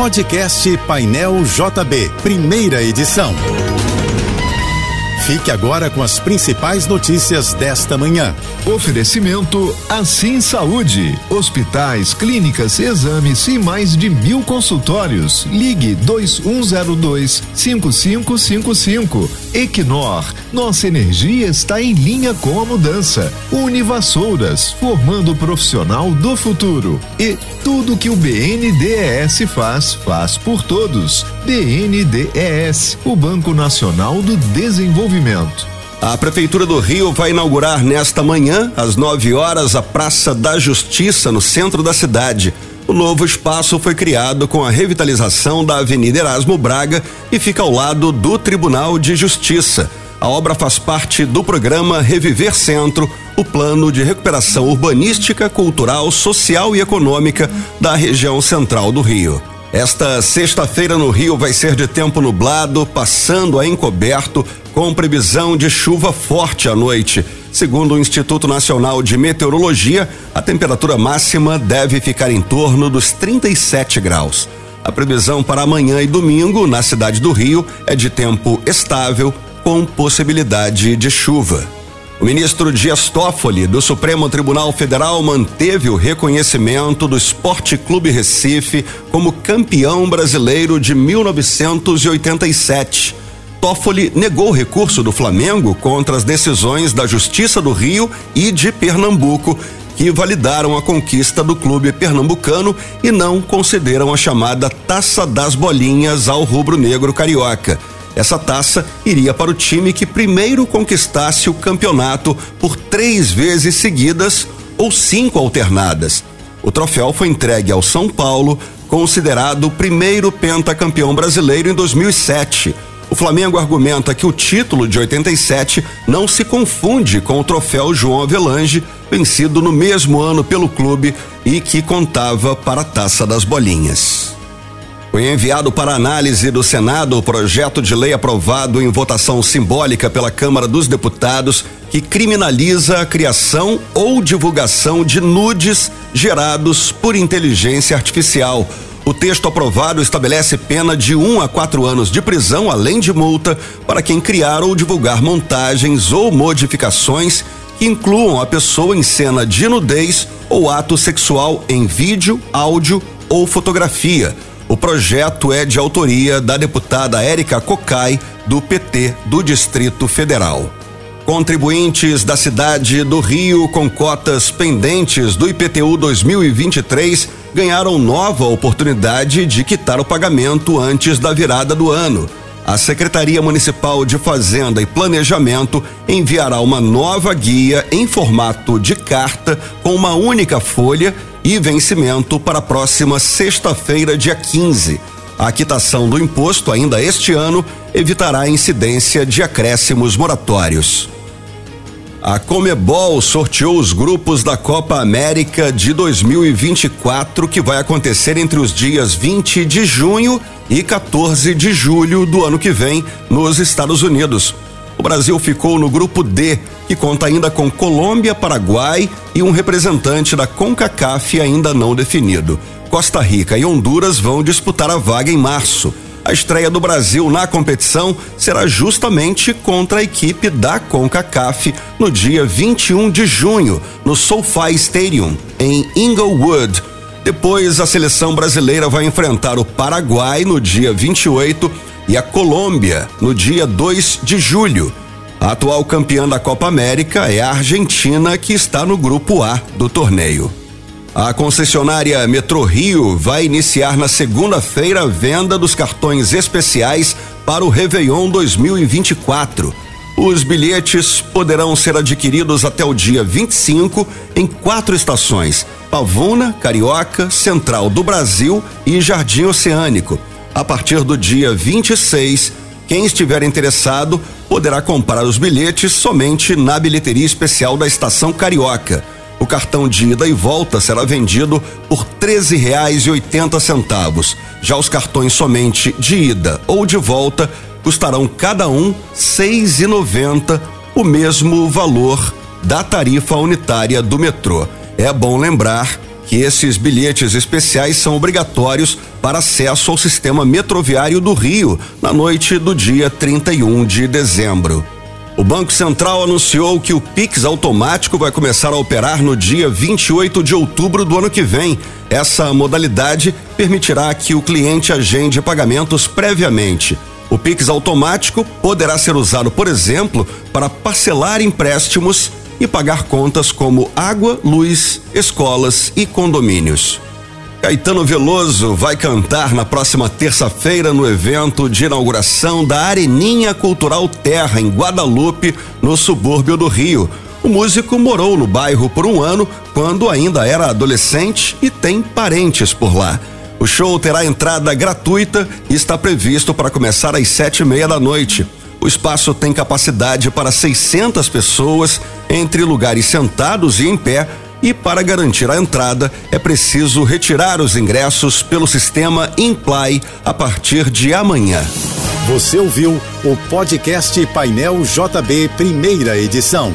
Podcast Painel JB, primeira edição. Fique agora com as principais notícias desta manhã. Oferecimento Assim Saúde. Hospitais, clínicas, exames e mais de mil consultórios. Ligue 2102 5555. Equinor. Nossa energia está em linha com a mudança. Univassouras. Formando o profissional do futuro. E tudo que o BNDES faz, faz por todos. BNDES, o Banco Nacional do Desenvolvimento. A Prefeitura do Rio vai inaugurar nesta manhã, às 9 horas, a Praça da Justiça, no centro da cidade. O novo espaço foi criado com a revitalização da Avenida Erasmo Braga e fica ao lado do Tribunal de Justiça. A obra faz parte do programa Reviver Centro, o plano de recuperação urbanística, cultural, social e econômica da região central do Rio. Esta sexta-feira no Rio vai ser de tempo nublado, passando a encoberto, com previsão de chuva forte à noite. Segundo o Instituto Nacional de Meteorologia, a temperatura máxima deve ficar em torno dos 37 graus. A previsão para amanhã e domingo na cidade do Rio é de tempo estável, com possibilidade de chuva. O ministro Dias Toffoli, do Supremo Tribunal Federal, manteve o reconhecimento do Esporte Clube Recife como campeão brasileiro de 1987. Toffoli negou o recurso do Flamengo contra as decisões da Justiça do Rio e de Pernambuco, que validaram a conquista do clube pernambucano e não concederam a chamada Taça das Bolinhas ao rubro-negro carioca. Essa taça iria para o time que primeiro conquistasse o campeonato por três vezes seguidas ou cinco alternadas. O troféu foi entregue ao São Paulo, considerado o primeiro pentacampeão brasileiro em 2007. O Flamengo argumenta que o título de 87 não se confunde com o troféu João Avelange, vencido no mesmo ano pelo clube e que contava para a Taça das Bolinhas. Foi enviado para análise do Senado o projeto de lei aprovado em votação simbólica pela Câmara dos Deputados que criminaliza a criação ou divulgação de nudes gerados por inteligência artificial. O texto aprovado estabelece pena de um a quatro anos de prisão, além de multa, para quem criar ou divulgar montagens ou modificações que incluam a pessoa em cena de nudez ou ato sexual em vídeo, áudio ou fotografia o projeto é de autoria da deputada Érica Cocai, do PT do Distrito Federal. Contribuintes da cidade do Rio com cotas pendentes do IPTU 2023 ganharam nova oportunidade de quitar o pagamento antes da virada do ano. A Secretaria Municipal de Fazenda e Planejamento enviará uma nova guia em formato de carta com uma única folha e vencimento para a próxima sexta-feira, dia 15. A quitação do imposto ainda este ano evitará a incidência de acréscimos moratórios. A Comebol sorteou os grupos da Copa América de 2024 que vai acontecer entre os dias 20 de junho e 14 de julho do ano que vem nos Estados Unidos. O Brasil ficou no grupo D, que conta ainda com Colômbia, Paraguai e um representante da CONCACAF ainda não definido. Costa Rica e Honduras vão disputar a vaga em março. A estreia do Brasil na competição será justamente contra a equipe da CONCACAF no dia 21 de junho, no SoFi Stadium, em Inglewood. Depois, a seleção brasileira vai enfrentar o Paraguai no dia 28 e a Colômbia no dia 2 de julho. A atual campeã da Copa América é a Argentina, que está no grupo A do torneio. A concessionária Metro Rio vai iniciar na segunda-feira a venda dos cartões especiais para o Réveillon 2024. Os bilhetes poderão ser adquiridos até o dia 25 em quatro estações: Pavuna, Carioca, Central do Brasil e Jardim Oceânico a partir do dia 26, quem estiver interessado poderá comprar os bilhetes somente na bilheteria especial da Estação Carioca. O cartão de ida e volta será vendido por treze reais e centavos. Já os cartões somente de ida ou de volta custarão cada um seis e noventa, o mesmo valor da tarifa unitária do metrô. É bom lembrar que esses bilhetes especiais são obrigatórios para acesso ao sistema metroviário do Rio na noite do dia 31 de dezembro. O Banco Central anunciou que o Pix automático vai começar a operar no dia 28 de outubro do ano que vem. Essa modalidade permitirá que o cliente agende pagamentos previamente. O Pix automático poderá ser usado, por exemplo, para parcelar empréstimos e pagar contas como água, luz, escolas e condomínios. Caetano Veloso vai cantar na próxima terça-feira no evento de inauguração da Areninha Cultural Terra, em Guadalupe, no subúrbio do Rio. O músico morou no bairro por um ano quando ainda era adolescente e tem parentes por lá. O show terá entrada gratuita e está previsto para começar às sete e meia da noite. O espaço tem capacidade para 600 pessoas, entre lugares sentados e em pé, e para garantir a entrada é preciso retirar os ingressos pelo sistema Imply a partir de amanhã. Você ouviu o podcast Painel JB, primeira edição.